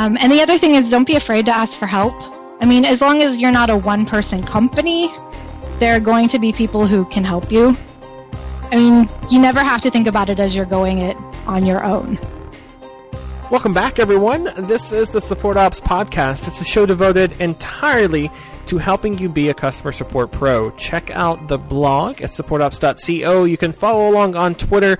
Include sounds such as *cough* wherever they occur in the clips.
Um, and the other thing is, don't be afraid to ask for help. I mean, as long as you're not a one person company, there are going to be people who can help you. I mean, you never have to think about it as you're going it on your own. Welcome back, everyone. This is the Support Ops Podcast. It's a show devoted entirely to helping you be a customer support pro. Check out the blog at supportops.co. You can follow along on Twitter.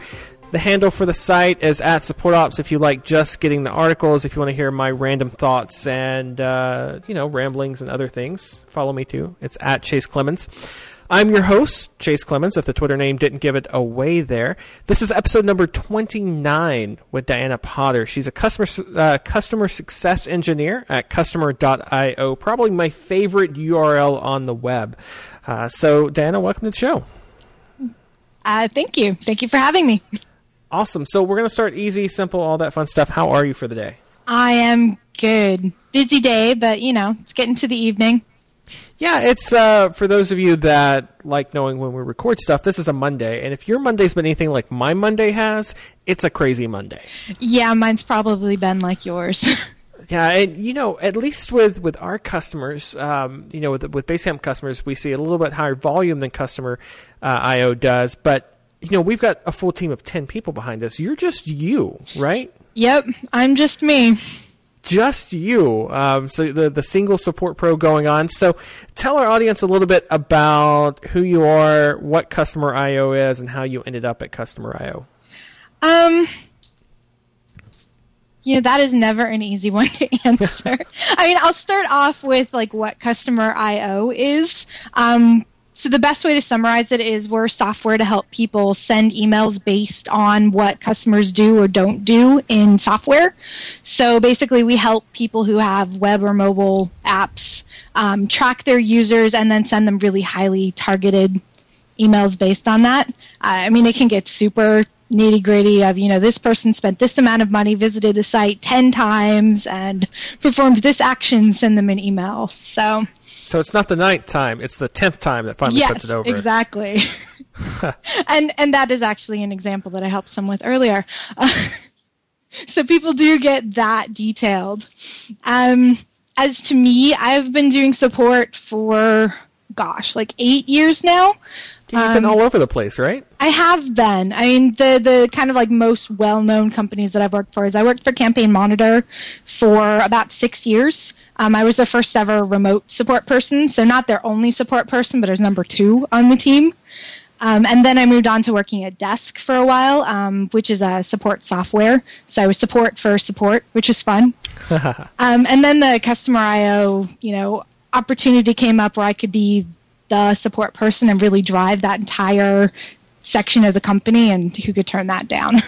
The handle for the site is at supportops if you like just getting the articles, if you want to hear my random thoughts and, uh, you know, ramblings and other things. Follow me too. It's at Chase Clemons. I'm your host, Chase Clemons, if the Twitter name didn't give it away there. This is episode number 29 with Diana Potter. She's a customer uh, customer success engineer at customer.io, probably my favorite URL on the web. Uh, so, Diana, welcome to the show. Uh, thank you. Thank you for having me. Awesome. So, we're going to start easy, simple, all that fun stuff. How are you for the day? I am good. Busy day, but you know, it's getting to the evening. Yeah, it's uh, for those of you that like knowing when we record stuff. This is a Monday, and if your Monday's been anything like my Monday has, it's a crazy Monday. Yeah, mine's probably been like yours. *laughs* yeah, and you know, at least with with our customers, um, you know, with with Basecamp customers, we see a little bit higher volume than customer uh, IO does, but you know, we've got a full team of ten people behind us. You're just you, right? Yep, I'm just me just you. Um, so the the single support pro going on. So tell our audience a little bit about who you are, what Customer IO is, and how you ended up at Customer IO. Um. You know, that is never an easy *laughs* one to answer. I mean, I'll start off with like what Customer IO is. Um, so the best way to summarize it is we're software to help people send emails based on what customers do or don't do in software. So basically, we help people who have web or mobile apps um, track their users and then send them really highly targeted emails based on that. Uh, I mean, it can get super nitty gritty of, you know, this person spent this amount of money, visited the site 10 times, and performed this action, send them an email. So. So it's not the ninth time; it's the tenth time that finally yes, puts it over. exactly. *laughs* and and that is actually an example that I helped some with earlier. Uh, *laughs* so people do get that detailed. Um, as to me, I've been doing support for gosh, like eight years now. You've um, been all over the place, right? I have been. I mean, the the kind of like most well known companies that I've worked for is I worked for Campaign Monitor for about six years. Um, I was their first ever remote support person, so not their only support person, but as number two on the team. Um, and then I moved on to working at Desk for a while, um, which is a support software. So I was support for support, which was fun. *laughs* um, and then the customer IO, you know, opportunity came up where I could be the support person and really drive that entire section of the company, and who could turn that down. *laughs*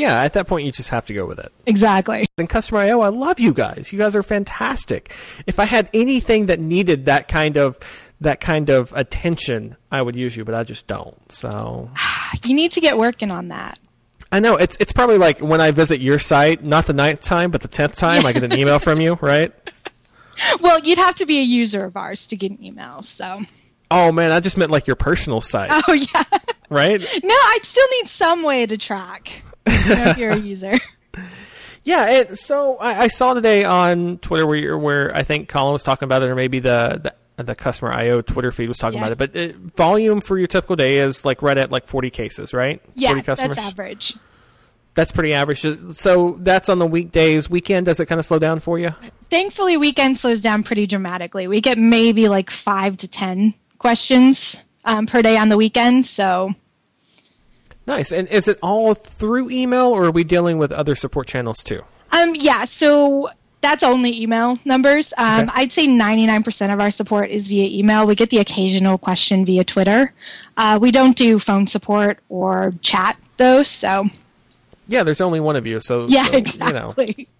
Yeah, at that point you just have to go with it. Exactly. And Customer IO, I love you guys. You guys are fantastic. If I had anything that needed that kind of that kind of attention, I would use you, but I just don't. So *sighs* you need to get working on that. I know it's it's probably like when I visit your site, not the ninth time, but the tenth time, I get an *laughs* email from you, right? *laughs* Well, you'd have to be a user of ours to get an email. So. Oh man, I just meant like your personal site. Oh yeah. *laughs* Right. no, I still need some way to track you know, if you're a *laughs* user. Yeah, it, so I, I, saw today on Twitter where where I think Colin was talking about it, or maybe the the, the customer IO Twitter feed was talking yeah. about it. But it, volume for your typical day is like right at like forty cases, right? Yeah, 40 customers. that's average. That's pretty average. So that's on the weekdays. Weekend does it kind of slow down for you? Thankfully, weekend slows down pretty dramatically. We get maybe like five to ten questions um, per day on the weekend. So Nice. And is it all through email, or are we dealing with other support channels too? Um, yeah. So that's only email numbers. Um, okay. I'd say 99% of our support is via email. We get the occasional question via Twitter. Uh, we don't do phone support or chat though. So yeah, there's only one of you. So yeah, so, exactly. You know.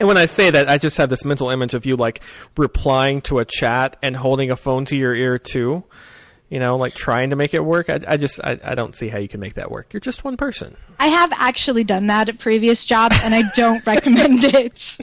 And when I say that, I just have this mental image of you like replying to a chat and holding a phone to your ear too you know, like trying to make it work. I, I just I, I don't see how you can make that work. You're just one person. I have actually done that at previous jobs, and I don't *laughs* recommend it.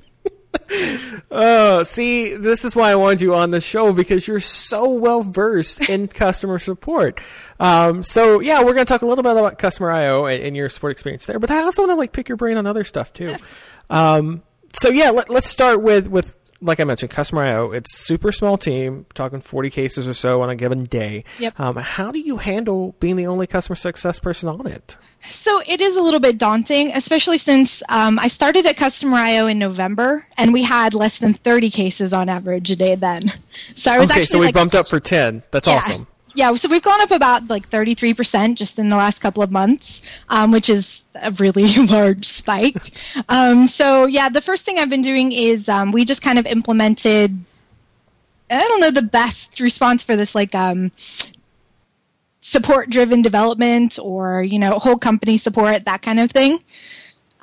Oh, see, this is why I wanted you on the show because you're so well versed in *laughs* customer support. Um, so yeah, we're going to talk a little bit about customer IO and, and, your support experience there, but I also want to like pick your brain on other stuff too. *laughs* Um, so yeah, let, us start with with like I mentioned, customer IO. It's super small team, talking forty cases or so on a given day. Yep. Um, how do you handle being the only customer success person on it? So it is a little bit daunting, especially since um, I started at Customer IO in November, and we had less than 30 cases on average a day then. So I was okay, actually so we like, bumped up for 10. That's yeah, awesome. Yeah, so we've gone up about like 33% just in the last couple of months, um, which is a really *laughs* large spike. um, so yeah, the first thing I've been doing is um, we just kind of implemented. I don't know the best response for this, like um, support driven development or you know whole company support that kind of thing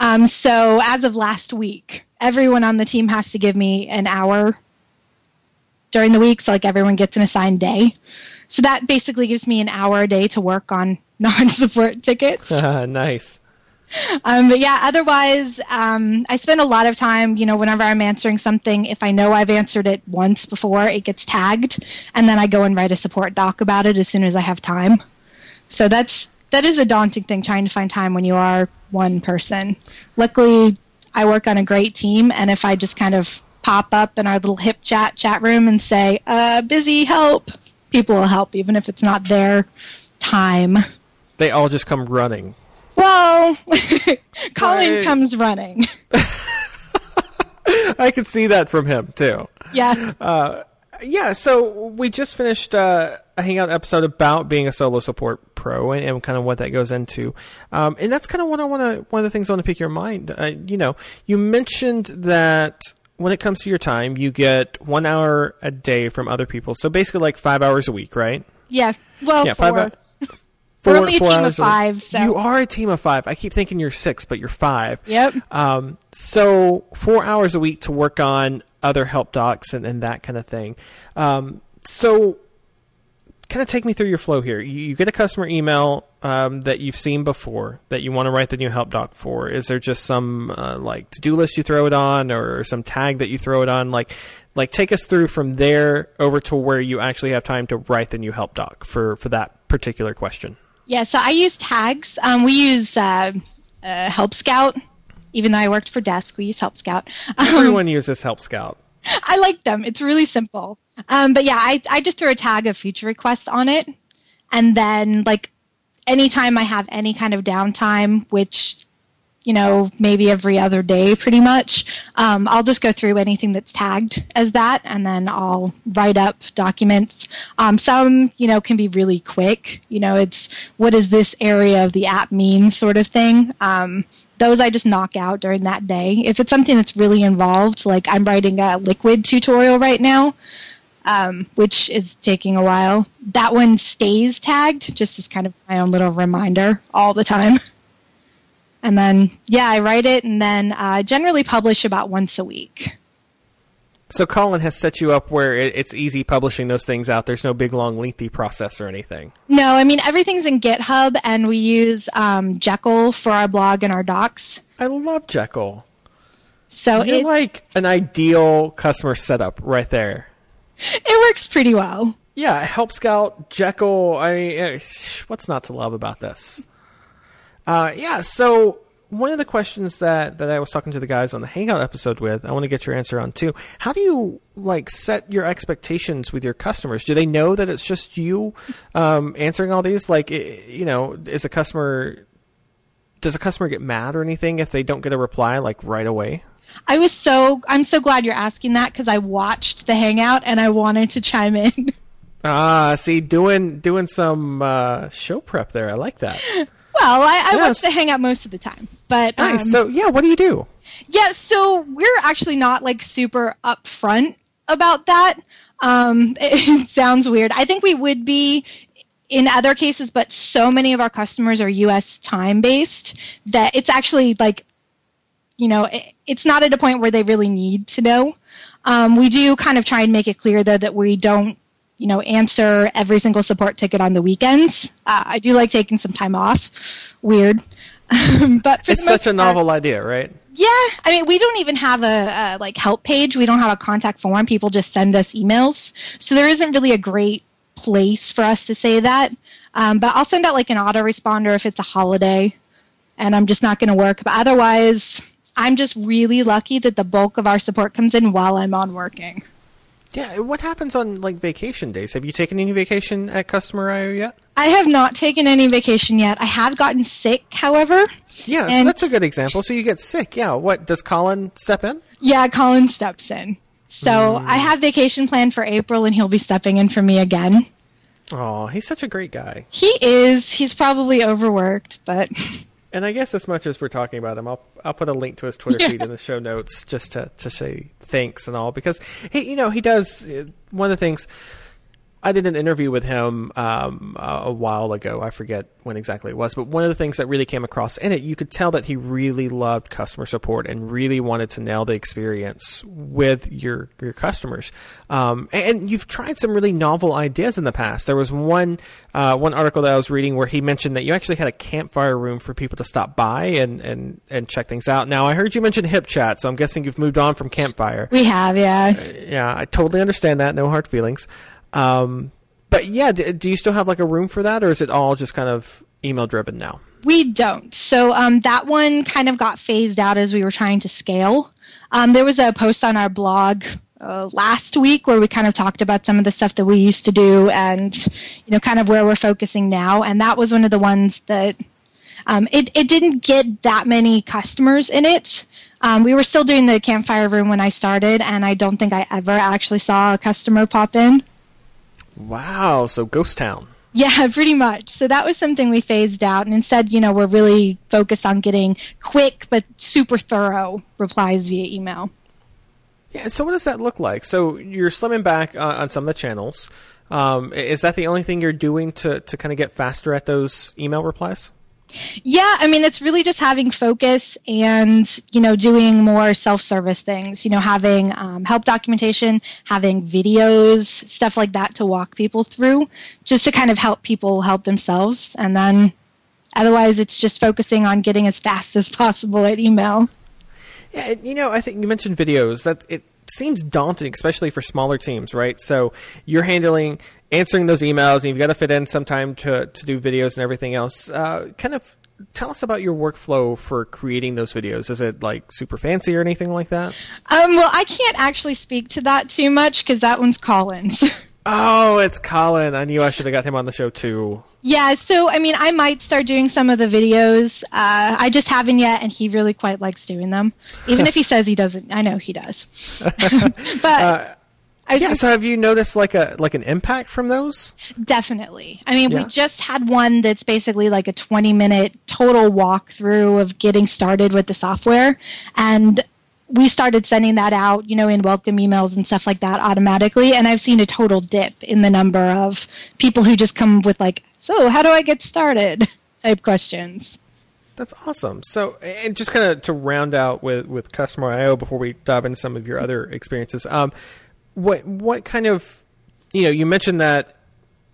um, so as of last week everyone on the team has to give me an hour during the week so like everyone gets an assigned day so that basically gives me an hour a day to work on *laughs* non-support tickets *laughs* nice *laughs* um, but yeah, otherwise, um, I spend a lot of time, you know, whenever I'm answering something, if I know I've answered it once before, it gets tagged, and then I go and write a support doc about it as soon as I have time. So that's that is a daunting thing trying to find time when you are one person. Luckily, I work on a great team, and if I just kind of pop up in our little HipChat chat room and say, uh, "Busy, help," people will help, even if it's not their time. They all just come running. Well, *laughs* Colin comes running. *laughs* I could see that from him too. Yeah. Uh, yeah. So we just finished uh, a Hangout episode about being a solo support pro and, and kind of what that goes into, um, and that's kind of what I want to. One of the things I want to pick your mind. Uh, you know, you mentioned that when it comes to your time, you get one hour a day from other people. So basically, like five hours a week, right? Yeah. Well, yeah, four. five hours. *laughs* Four, We're only a team of five. So. You are a team of five. I keep thinking you're six, but you're five. Yep. Um, so four hours a week to work on other help docs and, and that kind of thing. Um, so kind of take me through your flow here. You, you get a customer email um, that you've seen before that you want to write the new help doc for. Is there just some uh, like to do list you throw it on, or some tag that you throw it on? Like, like take us through from there over to where you actually have time to write the new help doc for for that particular question. Yeah, so I use tags. Um, we use uh, uh, Help Scout. Even though I worked for Desk, we use Help Scout. *laughs* Um, Everyone uses Help Scout. I like them. It's really simple. Um, but yeah, I, I just throw a tag of feature request on it. And then, like, anytime I have any kind of downtime, which you know, maybe every other day pretty much. Um, I'll just go through anything that's tagged as that and then I'll write up documents. Um, some, you know, can be really quick. You know, it's what does this area of the app mean sort of thing. Um, those I just knock out during that day. If it's something that's really involved, like I'm writing a liquid tutorial right now, um, which is taking a while. That one stays tagged, just as kind of my own little reminder all the time. *laughs* And then, yeah, I write it and then uh, generally publish about once a week. So Colin has set you up where it's easy publishing those things out. There's no big, long, lengthy process or anything. No, I mean everything's in GitHub, and we use um, Jekyll for our blog and our docs. I love Jekyll. So you're it, like an ideal customer setup right there. It works pretty well. Yeah, Help Scout, Jekyll. I mean, eh, what's not to love about this? Uh, yeah, so one of the questions that, that I was talking to the guys on the Hangout episode with, I want to get your answer on too. How do you like set your expectations with your customers? Do they know that it's just you um, answering all these? Like, you know, is a customer does a customer get mad or anything if they don't get a reply like right away? I was so I'm so glad you're asking that because I watched the Hangout and I wanted to chime in. *laughs* Ah, see, doing doing some uh, show prep there. I like that. *laughs* Well, I, I yes. watch the Hangout most of the time, but nice. Um, so yeah, what do you do? Yeah, so we're actually not like super upfront about that. Um, *laughs* it sounds weird. I think we would be in other cases, but so many of our customers are U.S. time based that it's actually like, you know, it, it's not at a point where they really need to know. Um, we do kind of try and make it clear though that we don't you know, answer every single support ticket on the weekends. Uh, I do like taking some time off. Weird. *laughs* but it's such a novel idea, right? Yeah, I mean, we don't even have a, a, like help page. We don't have a contact form. People just send us emails, so there isn't really a great place for us to say that. Um, but I'll send out like an autoresponder if it's a holiday, and I'm just not going to work. But otherwise, I'm just really lucky that the bulk of our support comes in while I'm on working. Yeah, what happens on like vacation days? Have you taken any vacation at Customer IO yet? I have not taken any vacation yet. I have gotten sick, however. Yeah, so that's a good example. So you get sick. Yeah, what does Colin step in? Yeah, Colin steps in. So mm. I have vacation planned for April, and he'll be stepping in for me again. Oh, he's such a great guy. He is. He's probably overworked, but. *laughs* And I guess as much as we're talking about him, I'll I'll put a link to his Twitter yeah. feed in the show notes just to to say thanks and all because he you know he does uh, one of the things I did an interview with him um, a while ago. I forget when exactly it was, but one of the things that really came across in it, you could tell that he really loved customer support and really wanted to nail the experience with your your customers. Um, and you've tried some really novel ideas in the past. There was one uh, one article that I was reading where he mentioned that you actually had a campfire room for people to stop by and and and check things out. Now I heard you mention HipChat, so I'm guessing you've moved on from campfire. We have, yeah. Uh, yeah, I totally understand that. No hard feelings. Um, but yeah, do, do, you still have like a room for that, or is it all just kind of email driven now? We don't. So um, that one kind of got phased out as we were trying to scale. Um, there was a post on our blog uh, last week where we kind of talked about some of the stuff that we used to do and you know kind of where we're focusing now and that was one of the ones that um, it, it didn't get that many customers in it um, we were still doing the campfire room when i started and i don't think i ever actually saw a customer pop in Wow, so Ghost Town. Yeah, *laughs* pretty much. So that was something we phased out, and instead, you know, we're really focused on getting quick but super thorough replies via email. Yeah. So what does that look like? So you're slimming back uh, on some of the channels. Um, is that the only thing you're doing to to kind of get faster at those email replies? Yeah, I mean, it's really just having focus and, you know, doing more self service things, you know, having um, help documentation, having videos, stuff like that to walk people through, just to kind of help people help themselves. And then otherwise, it's just focusing on getting as fast as possible at email. Yeah, you know, I think you mentioned videos. That it seems daunting, especially for smaller teams, right? So you're handling answering those emails, and you've got to fit in some time to to do videos and everything else. Uh, kind of tell us about your workflow for creating those videos. Is it like super fancy or anything like that? Um, well, I can't actually speak to that too much because that one's Colin's. *laughs* Oh, it's Colin. I knew I should have got him on the show too. Yeah, so I mean, I might start doing some of the videos. Uh, I just haven't yet, and he really quite likes doing them. Even if he says he doesn't, I know he does. *laughs* but uh, yeah, so have you noticed like a like an impact from those? Definitely. I mean, yeah. we just had one that's basically like a 20 minute total walkthrough of getting started with the software, and we started sending that out, you know, in welcome emails and stuff like that automatically. And I've seen a total dip in the number of people who just come with like, so how do I get started *laughs* type questions. That's awesome. So, and just kind of to round out with, with customer IO before we dive into some of your other experiences, um, what, what kind of, you know, you mentioned that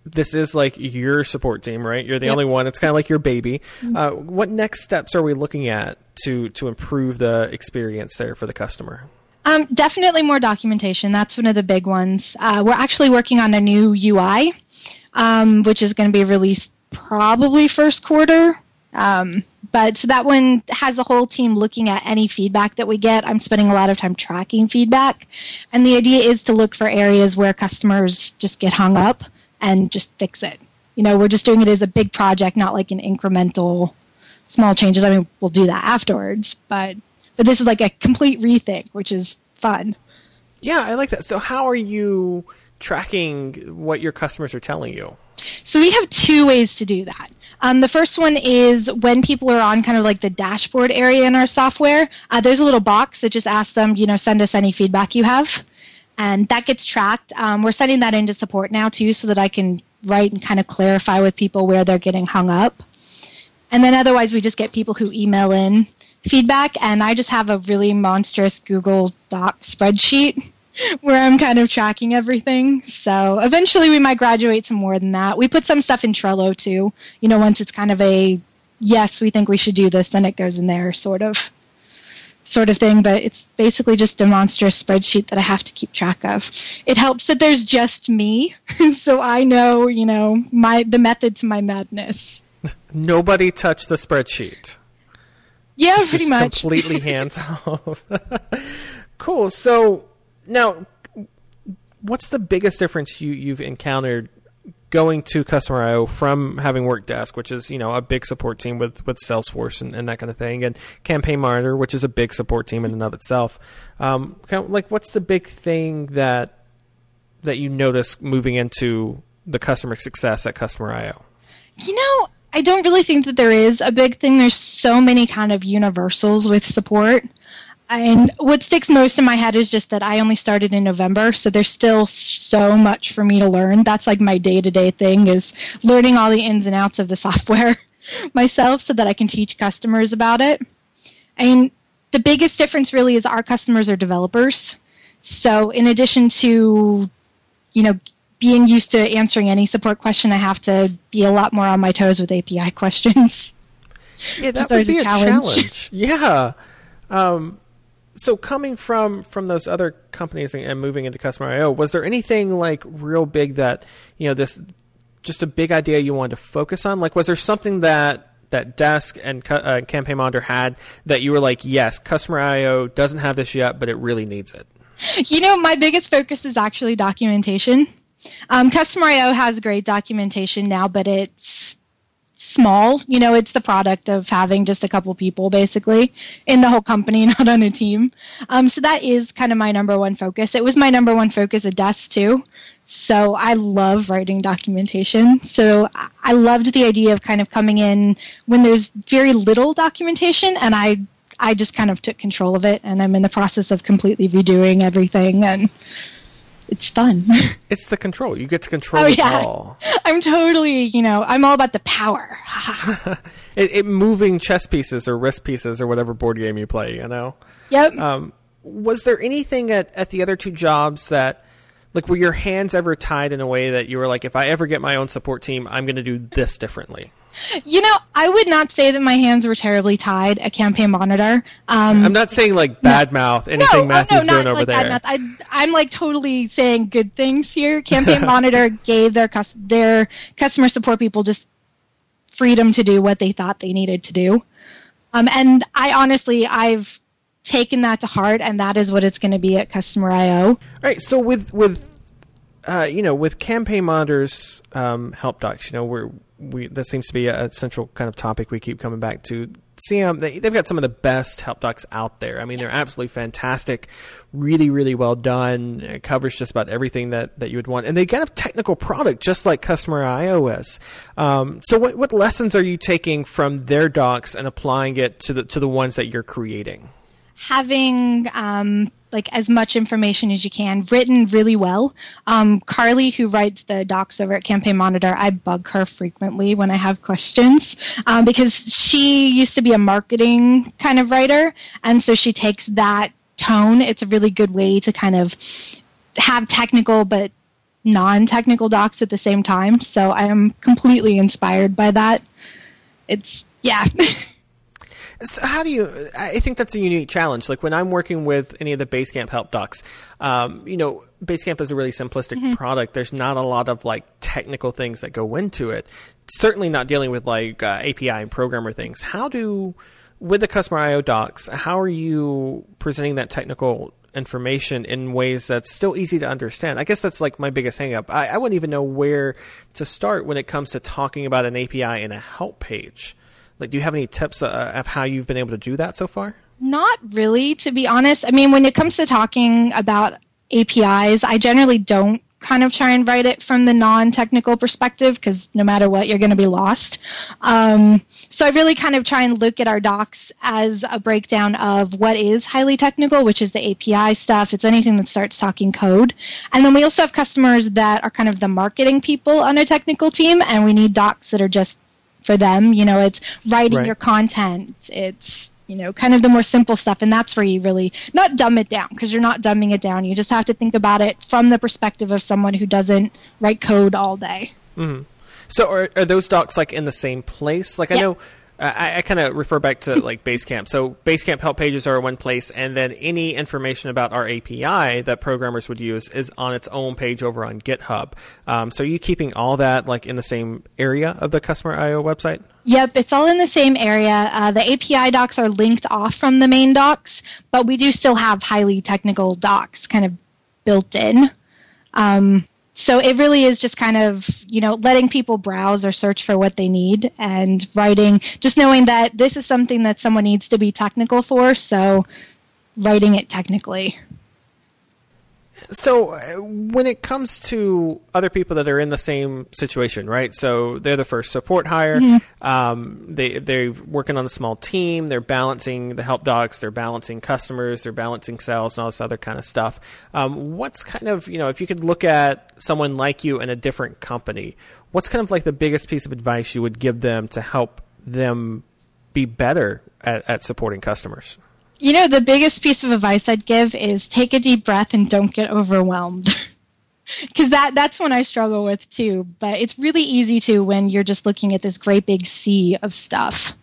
this is like your support team, right? You're the yep. only one. It's kind of like your baby. Mm-hmm. Uh, what next steps are we looking at to to improve the experience there for the customer? Um, definitely more documentation. That's one of the big ones. Uh, we're actually working on a new UI, um, which is going to be released probably first quarter. Um, but so that one has the whole team looking at any feedback that we get. I'm spending a lot of time tracking feedback, and the idea is to look for areas where customers just get hung up and just fix it. You know, we're just doing it as a big project, not like an incremental small changes. I mean, we'll do that afterwards, but but this is like a complete rethink, which is fun. Yeah, I like that. So how are you tracking what your customers are telling you? So we have two ways to do that. Um, the first one is when people are on kind of like the dashboard area in our software, uh, there's a little box that just asks them, you know, send us any feedback you have and that gets tracked. Um, we're sending that into support now too, so that I can write and kind of clarify with people where they're getting hung up. And then otherwise, we just get people who email in feedback, and I just have a really monstrous Google Doc spreadsheet *laughs* where I'm kind of tracking everything. So eventually, we might graduate to more than that. We put some stuff in Trello too. You know, once it's kind of a yes, we think we should do this, then it goes in there, sort of sort of thing, but it's basically just a monstrous spreadsheet that I have to keep track of. It helps that there's just me, *laughs* so I know, you know, my the method to my madness. *laughs* Nobody touched the spreadsheet. Yeah, Just pretty much. Completely *laughs* hands off. cool. So now, what's the biggest difference you, you've encountered going to customer IO from having Workdesk, which is you know a big support team with with Salesforce and, and that kind of thing, and Campaign Monitor, which is a big support team in and of itself. Um, kind of like, what's the big thing that that you notice moving into the customer success at customer IO? You know, I don't really think that there is a big thing. There's so many kind of universals with support. And what sticks most in my head is just that I only started in November, so there's still so much for me to learn. That's like my day to day thing is learning all the ins and outs of the *laughs* software myself so that I can teach customers about it. And the biggest difference really is our customers are developers. So in addition to, you know, being used to answering any support question, I have to be a lot more on my toes with API *laughs* questions. Yeah, that would be a challenge. challenge. *laughs* Yeah. Um, so coming from from those other companies and, and moving into customer IO, was there anything like real big that you know this just a big idea you wanted to focus on? Like, was there something that that Desk and uh, Campaign Monitor had that you were like, yes, customer IO doesn't have this yet, but it really needs it? You know, my biggest focus is actually documentation. Um, customer IO has great documentation now, but it's small. You know, it's the product of having just a couple people basically in the whole company, *laughs* not on a team. Um, so that is kind of my number one focus. It was my number one focus at Desk too. So I love writing documentation. So I loved the idea of kind of coming in when there's very little documentation and I I just kind of took control of it and I'm in the process of completely redoing everything and it's fun. *laughs* It's the control. You get to control oh, it yeah. all. *laughs* I'm totally, you know, I'm all about the power. *laughs* it, it, moving chess pieces or wrist pieces or whatever board game you play, you know? Yep. Um, was there anything at, at the other two jobs that, like, were your hands ever tied in a way that you were like, if I ever get my own support team, I'm going to do this differently? You know, I would not say that my hands were terribly tied at Campaign Monitor. Um, I'm not saying like bad no, mouth anything no, Matthew's no, doing over like there. I, am like totally saying good things here. Campaign *laughs* Monitor gave their their customer support people just freedom to do what they thought they needed to do. Um, and I honestly, I've taken that to heart, and that is what it's going to be at Customer IO. All right. So with with uh, you know with Campaign Monitor's um, help docs, you know we're we that seems to be a, central kind of topic we keep coming back to. Sam, they, have got some of the best help docs out there. I mean, they're absolutely fantastic, really, really well done. It covers just about everything that, that you would want, and they got a technical product just like Customer IO's. Um, so, what what lessons are you taking from their docs and applying it to the to the ones that you're creating? Having um, like as much information as you can, written really well. Um, Carly, who writes the docs over at Campaign Monitor, I bug her frequently when I have questions um, because she used to be a marketing kind of writer, and so she takes that tone. It's a really good way to kind of have technical but non-technical docs at the same time. So I am completely inspired by that. It's yeah. *laughs* So how do you? I think that's a unique challenge. Like when I'm working with any of the Basecamp help docs, um, you know, Basecamp is a really simplistic mm-hmm. product. There's not a lot of like technical things that go into it. Certainly not dealing with like uh, API and programmer things. How do with the customer IO docs? How are you presenting that technical information in ways that's still easy to understand. I guess that's like my biggest hangup. I, I wouldn't even know where to start when it comes to talking about an API in a help page. Like, do you have any tips uh, of how you've been able to do that so far? Not really, to be honest. I mean, when it comes to talking about APIs, I generally don't kind of try and write it from the non-technical perspective because no matter what, you're going to be lost. Um, so I really kind of try and look at our docs as a breakdown of what is highly technical, which is the API stuff. It's anything that starts talking code. And then we also have customers that are kind of the marketing people on a technical team, and we need docs that are just for them. You know, it's writing right. your content. It's you know, kind of the more simple stuff, and that's where you really not dumb it down because you're not dumbing it down. You just have to think about it from the perspective of someone who doesn't write code all day. Mm-hmm. So, are, are those docs like in the same place? Like, I know I, I kind of refer back to like Basecamp. So Basecamp help pages are one place, and then any information about our API that programmers would use is on its own page over on GitHub. Um, so are you keeping all that like in the same area of the Customer IO website? Yep, it's all in the same area. Uh, the API docs are linked off from the main docs, but we do still have highly technical docs kind of built in. Um, so it really is just kind of you know letting people browse or search for what they need and writing just knowing that this is something that someone needs to be technical for so writing it technically so uh, when it comes to other people that are in the same situation, right? So they're the first support hire. Mm-hmm. Um, they they're working on a small team. They're balancing the help docs. They're balancing customers. They're balancing sales and all this other kind of stuff. Um, what's kind of you know if you could look at someone like you in a different company, what's kind of like the biggest piece of advice you would give them to help them be better at, at supporting customers? You know, the biggest piece of advice I'd give is take a deep breath and don't get overwhelmed. *laughs* Because that, that's when I struggle with too. But it's really easy to when you're just looking at this great big sea of stuff.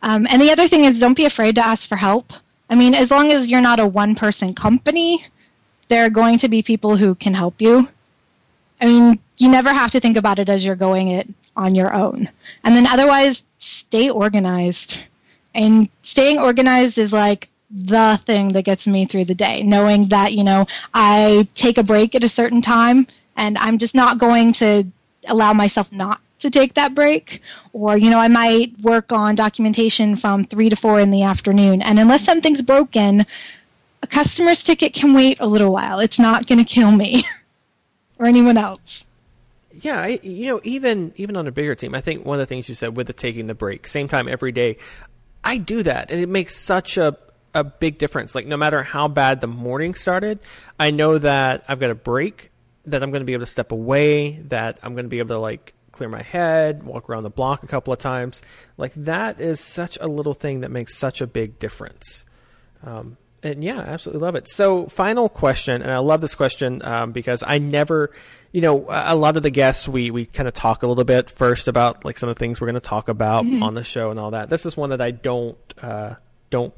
Um, and the other thing is don't be afraid to ask for help. I mean, as long as you're not a one person company, there are going to be people who can help you. I mean, you never have to think about it as you're going it on your own. And then otherwise, stay organized. And staying organized is like the thing that gets me through the day, knowing that, you know, I take a break at a certain time and I'm just not going to allow myself not to take that break. Or, you know, I might work on documentation from three to four in the afternoon. And unless something's broken, a customer's ticket can wait a little while. It's not going to kill me *laughs* or anyone else. Yeah, I, you know, even even on a bigger team, I think one of the things you said with the taking the break, same time every day, I do that, and it makes such a a big difference. Like no matter how bad the morning started, I know that I've got a break, that I'm going to be able to step away, that I'm going to be able to like clear my head, walk around the block a couple of times. Like that is such a little thing that makes such a big difference. Um, and yeah, I absolutely love it. So, final question, and I love this question um, because I never, you know, a lot of the guests we we kind of talk a little bit first about like some of the things we're going to talk about mm-hmm. on the show and all that. This is one that I don't uh, don't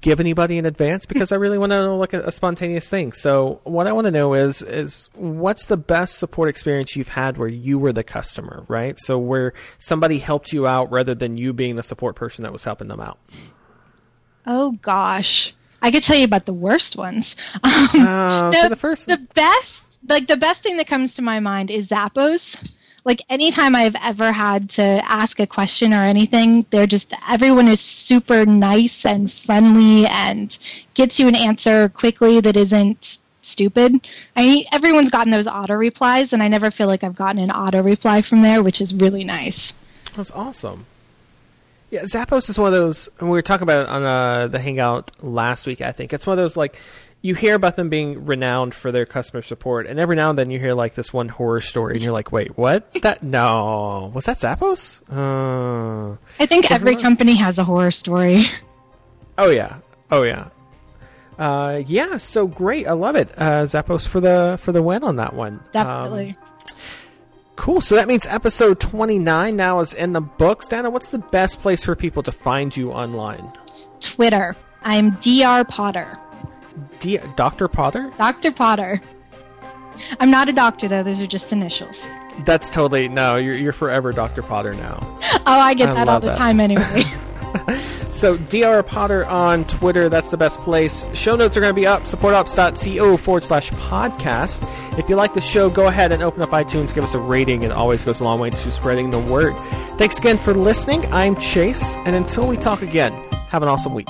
give anybody in advance because I really want to know like a, a, spontaneous thing. So what I want to know is is what's the best support experience you've had where you were the customer, right? So where somebody helped you out rather than you being the support person that was helping them out. Oh gosh, I could tell you about the worst ones. *laughs* Um, uh, no, so the first, the best, like the best thing that comes to my mind is Zappos like anytime I've ever had to ask a question or anything, they're just everyone is super nice and friendly and gets you an answer quickly that isn't stupid. I everyone's gotten those auto replies, and I never feel like I've gotten an auto reply from there, which is really nice. That's awesome. Yeah, Zappos is one of those. We were talking about it on uh, the Hangout last week. I think it's one of those like you hear about them being renowned for their customer support, and every now and then you hear like this one horror story, and you're like, "Wait, what? That no, was that Zappos?" Uh, I think every company has a horror story. *laughs* Oh yeah, oh yeah, uh, yeah. So great, I love it. Uh, Zappos for the for the win on that one. Definitely. Um, cool. So that means episode 29 now is in the books. Diana, what's the best place for people to find you online? Twitter. I'm Dr. Potter. D- Dr. Potter? Dr. Potter. I'm not a doctor though; those are just initials. That's totally no. You're you're forever Dr. Potter now. Oh, I get I that all the that. time anyway. *laughs* so Dr. Potter on Twitter. That's the best place. Show notes are going to be up. Supportops.co forward slash podcast. If you like the show, go ahead and open up iTunes. Give us a rating. It always goes a long way to spreading the word. Thanks again for listening. I'm Chase, and until we talk again, have an awesome week.